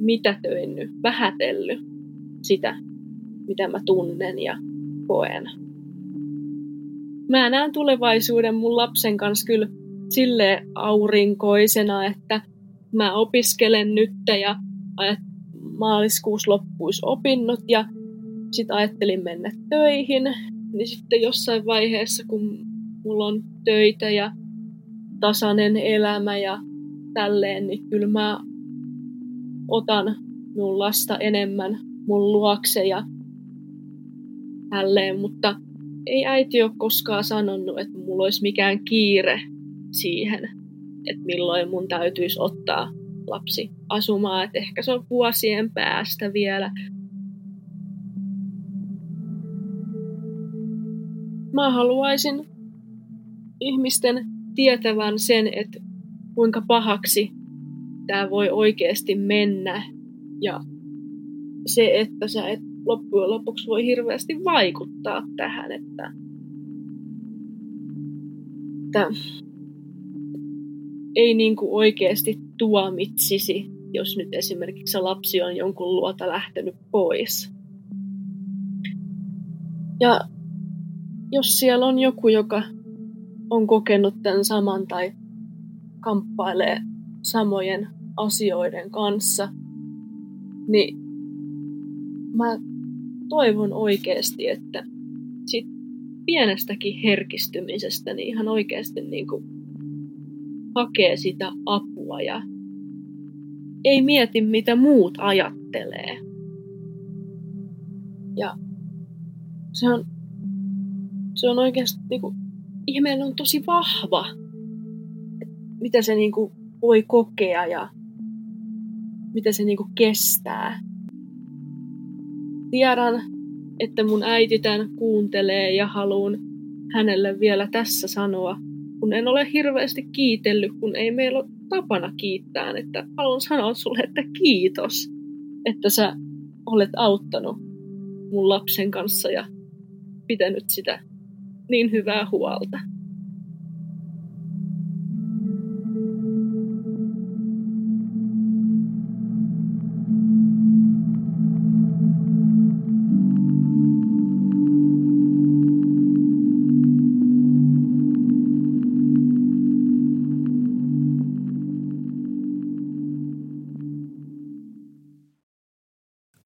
mitätöinnyt, vähätellyt sitä, mitä mä tunnen ja koen. Mä näen tulevaisuuden mun lapsen kanssa kyllä sille aurinkoisena, että mä opiskelen nyt ja maaliskuussa loppuisi opinnot ja sitten ajattelin mennä töihin. Niin sitten jossain vaiheessa, kun mulla on töitä ja tasainen elämä ja tälleen, niin kyllä mä otan mun lasta enemmän mun luokse ja tälleen, mutta ei äiti ole koskaan sanonut, että mulla olisi mikään kiire siihen, että milloin mun täytyisi ottaa lapsi asumaan, että ehkä se on vuosien päästä vielä. Mä haluaisin ihmisten tietävän sen, että kuinka pahaksi tämä voi oikeasti mennä ja se, että sä et loppujen lopuksi voi hirveästi vaikuttaa tähän, että, että ei niin kuin oikeasti tuomitsisi, jos nyt esimerkiksi lapsi on jonkun luota lähtenyt pois. Ja jos siellä on joku, joka on kokenut tämän saman tai kamppailee samojen asioiden kanssa, niin mä toivon oikeasti, että sit pienestäkin herkistymisestä niin ihan oikeasti niin kuin hakee sitä apua ja ei mieti, mitä muut ajattelee. Ja se on, se on oikeasti niin kuin, ihmeellä on tosi vahva, mitä se niin kuin, voi kokea ja mitä se niin kuin, kestää. Tiedän, että mun äiti tämän kuuntelee ja haluan hänelle vielä tässä sanoa, kun en ole hirveästi kiitellyt, kun ei meillä ole tapana kiittää, että haluan sanoa sulle, että kiitos, että sä olet auttanut mun lapsen kanssa ja pitänyt sitä niin hyvää huolta.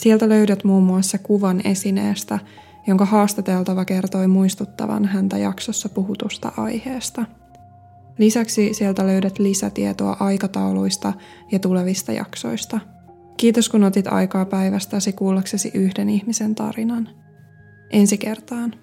Sieltä löydät muun muassa kuvan esineestä, jonka haastateltava kertoi muistuttavan häntä jaksossa puhutusta aiheesta. Lisäksi sieltä löydät lisätietoa aikatauluista ja tulevista jaksoista. Kiitos kun otit aikaa päivästäsi kuullaksesi yhden ihmisen tarinan. Ensi kertaan.